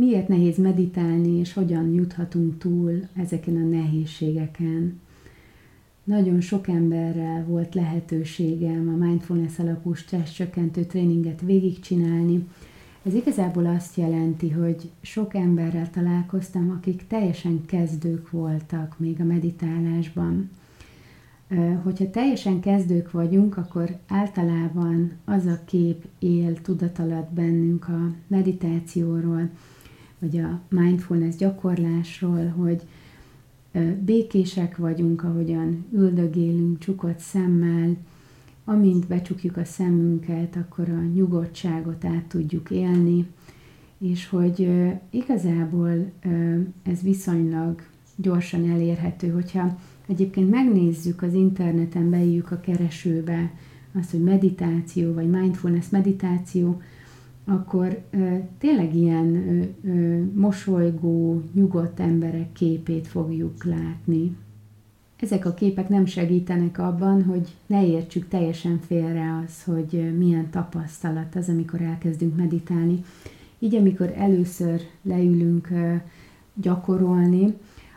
miért nehéz meditálni, és hogyan juthatunk túl ezeken a nehézségeken. Nagyon sok emberrel volt lehetőségem a mindfulness alapú stressz csökkentő tréninget végigcsinálni. Ez igazából azt jelenti, hogy sok emberrel találkoztam, akik teljesen kezdők voltak még a meditálásban. Hogyha teljesen kezdők vagyunk, akkor általában az a kép él tudatalat bennünk a meditációról, vagy a mindfulness gyakorlásról, hogy békések vagyunk, ahogyan üldögélünk csukott szemmel, amint becsukjuk a szemünket, akkor a nyugodtságot át tudjuk élni, és hogy igazából ez viszonylag gyorsan elérhető, hogyha egyébként megnézzük az interneten, beírjuk a keresőbe azt, hogy meditáció, vagy mindfulness meditáció, akkor ö, tényleg ilyen ö, ö, mosolygó, nyugodt emberek képét fogjuk látni. Ezek a képek nem segítenek abban, hogy ne értsük teljesen félre az, hogy milyen tapasztalat az, amikor elkezdünk meditálni. Így, amikor először leülünk gyakorolni,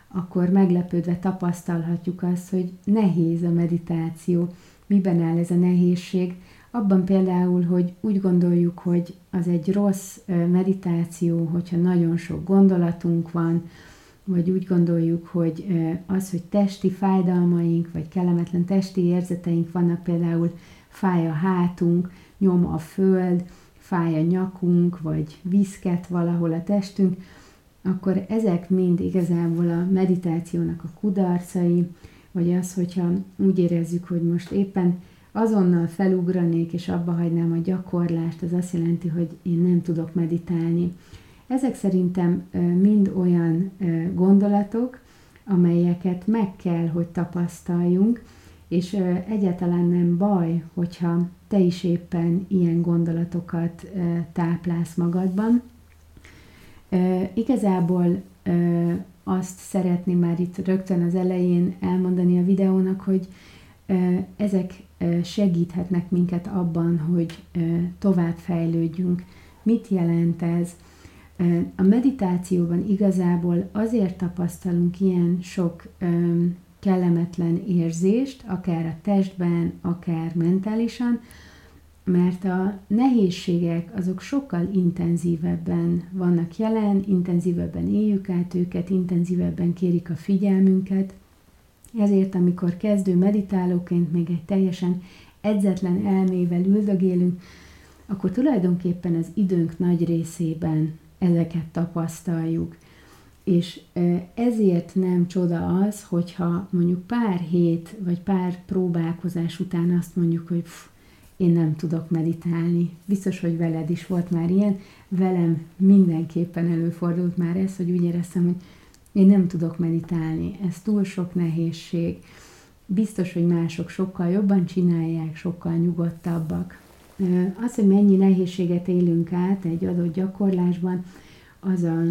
akkor meglepődve tapasztalhatjuk azt, hogy nehéz a meditáció. Miben áll ez a nehézség? Abban például, hogy úgy gondoljuk, hogy az egy rossz meditáció, hogyha nagyon sok gondolatunk van, vagy úgy gondoljuk, hogy az, hogy testi fájdalmaink, vagy kellemetlen testi érzeteink vannak, például fáj a hátunk, nyom a föld, fáj a nyakunk, vagy viszket valahol a testünk, akkor ezek mind igazából a meditációnak a kudarcai, vagy az, hogyha úgy érezzük, hogy most éppen azonnal felugranék és abba hagynám a gyakorlást, az azt jelenti, hogy én nem tudok meditálni. Ezek szerintem mind olyan gondolatok, amelyeket meg kell, hogy tapasztaljunk, és egyáltalán nem baj, hogyha te is éppen ilyen gondolatokat táplálsz magadban. Igazából azt szeretném már itt rögtön az elején elmondani a videónak, hogy ezek segíthetnek minket abban, hogy tovább fejlődjünk. Mit jelent ez? A meditációban igazából azért tapasztalunk ilyen sok kellemetlen érzést, akár a testben, akár mentálisan, mert a nehézségek azok sokkal intenzívebben vannak jelen, intenzívebben éljük át őket, intenzívebben kérik a figyelmünket, ezért, amikor kezdő meditálóként még egy teljesen edzetlen elmével üldögélünk, akkor tulajdonképpen az időnk nagy részében ezeket tapasztaljuk. És ezért nem csoda az, hogyha mondjuk pár hét vagy pár próbálkozás után azt mondjuk, hogy pff, én nem tudok meditálni. Biztos, hogy veled is volt már ilyen. Velem mindenképpen előfordult már ez, hogy úgy éreztem, hogy én nem tudok meditálni, ez túl sok nehézség. Biztos, hogy mások sokkal jobban csinálják, sokkal nyugodtabbak. Az, hogy mennyi nehézséget élünk át egy adott gyakorlásban, az, a,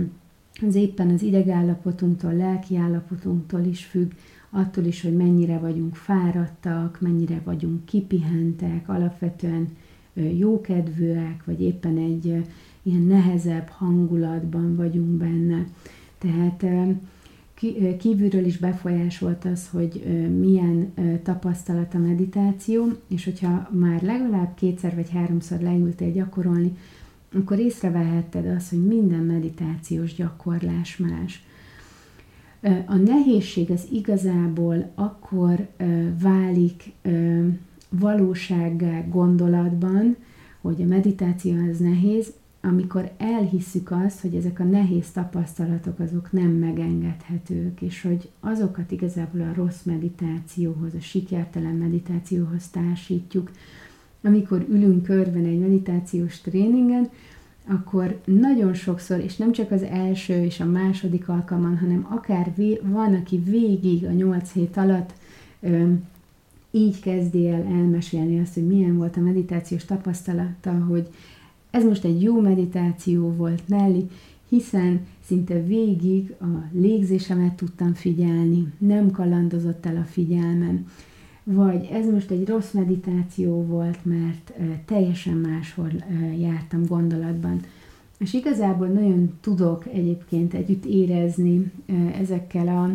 az éppen az idegállapotunktól, lelki állapotunktól is függ, attól is, hogy mennyire vagyunk fáradtak, mennyire vagyunk kipihentek, alapvetően jókedvűek, vagy éppen egy ilyen nehezebb hangulatban vagyunk benne. Tehát kívülről is befolyásolt az, hogy milyen tapasztalat a meditáció, és hogyha már legalább kétszer vagy háromszor leültél gyakorolni, akkor észrevehetted azt, hogy minden meditációs gyakorlás más. A nehézség az igazából akkor válik valósággá gondolatban, hogy a meditáció az nehéz, amikor elhisszük azt, hogy ezek a nehéz tapasztalatok azok nem megengedhetők, és hogy azokat igazából a rossz meditációhoz, a sikertelen meditációhoz társítjuk. Amikor ülünk körben egy meditációs tréningen, akkor nagyon sokszor, és nem csak az első és a második alkalman, hanem akár van, aki végig a nyolc hét alatt így kezdi el elmesélni azt, hogy milyen volt a meditációs tapasztalata, hogy ez most egy jó meditáció volt Nelly, hiszen szinte végig a légzésemet tudtam figyelni, nem kalandozott el a figyelmem. Vagy ez most egy rossz meditáció volt, mert teljesen máshol jártam gondolatban. és igazából nagyon tudok egyébként együtt érezni ezekkel a,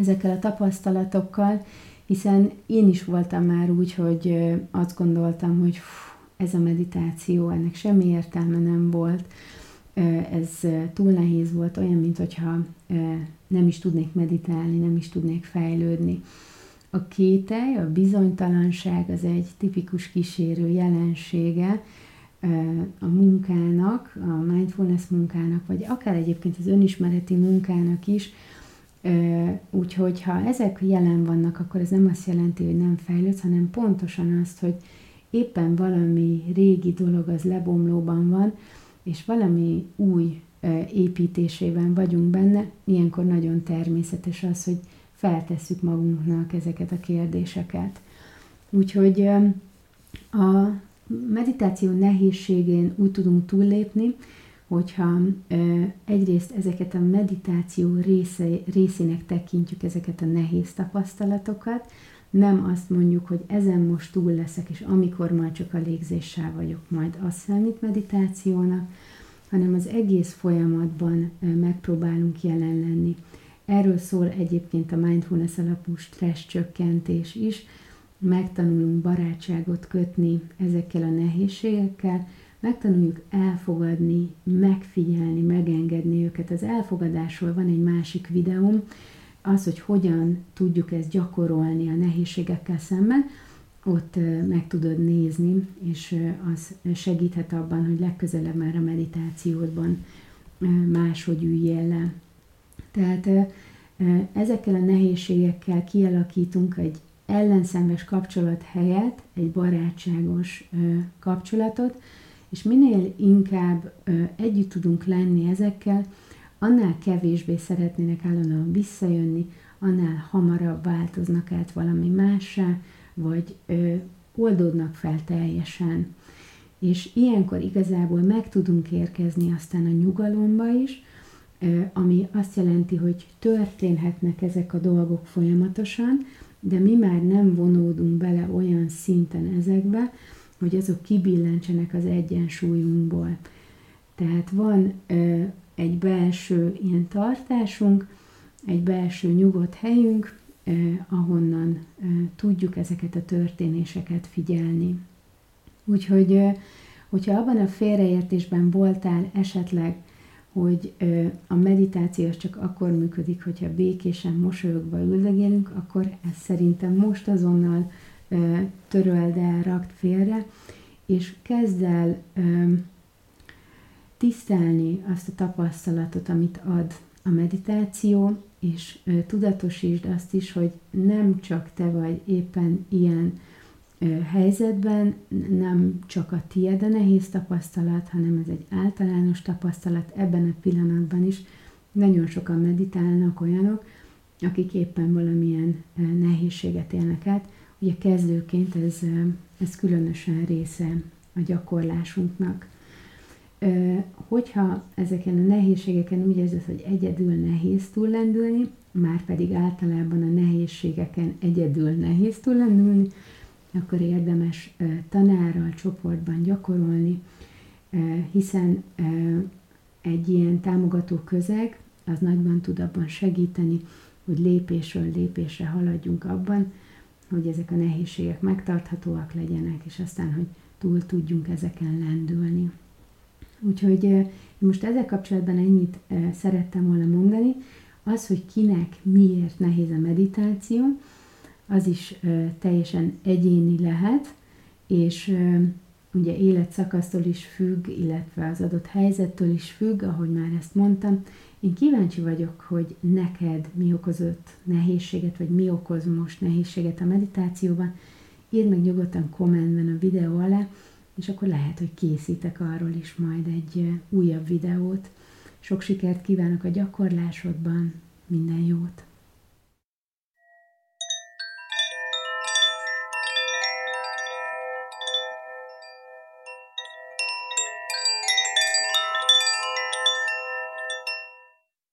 ezekkel a tapasztalatokkal, hiszen én is voltam már úgy, hogy azt gondoltam, hogy fú, ez a meditáció, ennek semmi értelme nem volt, ez túl nehéz volt, olyan, mint hogyha nem is tudnék meditálni, nem is tudnék fejlődni. A kételj, a bizonytalanság az egy tipikus kísérő jelensége a munkának, a mindfulness munkának, vagy akár egyébként az önismereti munkának is, Úgyhogy ha ezek jelen vannak, akkor ez nem azt jelenti, hogy nem fejlődsz, hanem pontosan azt, hogy éppen valami régi dolog az lebomlóban van, és valami új építésében vagyunk benne, ilyenkor nagyon természetes az, hogy feltesszük magunknak ezeket a kérdéseket. Úgyhogy a meditáció nehézségén úgy tudunk túllépni, hogyha egyrészt ezeket a meditáció része, részének tekintjük ezeket a nehéz tapasztalatokat, nem azt mondjuk, hogy ezen most túl leszek, és amikor majd csak a légzéssel vagyok, majd az számít meditációnak, hanem az egész folyamatban megpróbálunk jelen lenni. Erről szól egyébként a mindfulness alapú stressz csökkentés is, megtanulunk barátságot kötni ezekkel a nehézségekkel, megtanuljuk elfogadni, megfigyelni, megengedni őket. Az elfogadásról van egy másik videóm, az, hogy hogyan tudjuk ezt gyakorolni a nehézségekkel szemben, ott meg tudod nézni, és az segíthet abban, hogy legközelebb már a meditációdban máshogy üljél le. Tehát ezekkel a nehézségekkel kialakítunk egy ellenszenves kapcsolat helyett egy barátságos kapcsolatot, és minél inkább együtt tudunk lenni ezekkel, annál kevésbé szeretnének állandóan visszajönni, annál hamarabb változnak át valami mássá, vagy ö, oldódnak fel teljesen. És ilyenkor igazából meg tudunk érkezni aztán a nyugalomba is, ö, ami azt jelenti, hogy történhetnek ezek a dolgok folyamatosan, de mi már nem vonódunk bele olyan szinten ezekbe, hogy azok kibillentsenek az egyensúlyunkból. Tehát van ö, egy belső ilyen tartásunk, egy belső nyugodt helyünk, eh, ahonnan eh, tudjuk ezeket a történéseket figyelni. Úgyhogy, eh, hogyha abban a félreértésben voltál esetleg, hogy eh, a meditáció csak akkor működik, hogyha békésen, mosolyogva üldögélünk, akkor ezt szerintem most azonnal eh, töröld el, rakt félre, és kezd el eh, tisztelni azt a tapasztalatot, amit ad a meditáció, és tudatosítsd azt is, hogy nem csak te vagy éppen ilyen helyzetben, nem csak a tied a nehéz tapasztalat, hanem ez egy általános tapasztalat ebben a pillanatban is. Nagyon sokan meditálnak olyanok, akik éppen valamilyen nehézséget élnek át. Ugye kezdőként ez, ez különösen része a gyakorlásunknak hogyha ezeken a nehézségeken úgy érzed, hogy egyedül nehéz túllendülni, már pedig általában a nehézségeken egyedül nehéz túllendülni, akkor érdemes tanárral, csoportban gyakorolni, hiszen egy ilyen támogató közeg az nagyban tud abban segíteni, hogy lépésről lépésre haladjunk abban, hogy ezek a nehézségek megtarthatóak legyenek, és aztán, hogy túl tudjunk ezeken lendülni. Úgyhogy most ezzel kapcsolatban ennyit szerettem volna mondani. Az, hogy kinek miért nehéz a meditáció, az is teljesen egyéni lehet, és ugye életszakasztól is függ, illetve az adott helyzettől is függ, ahogy már ezt mondtam. Én kíváncsi vagyok, hogy neked mi okozott nehézséget, vagy mi okoz most nehézséget a meditációban. Írd meg nyugodtan kommentben a videó alá, és akkor lehet, hogy készítek arról is majd egy újabb videót. Sok sikert kívánok a gyakorlásodban, minden jót!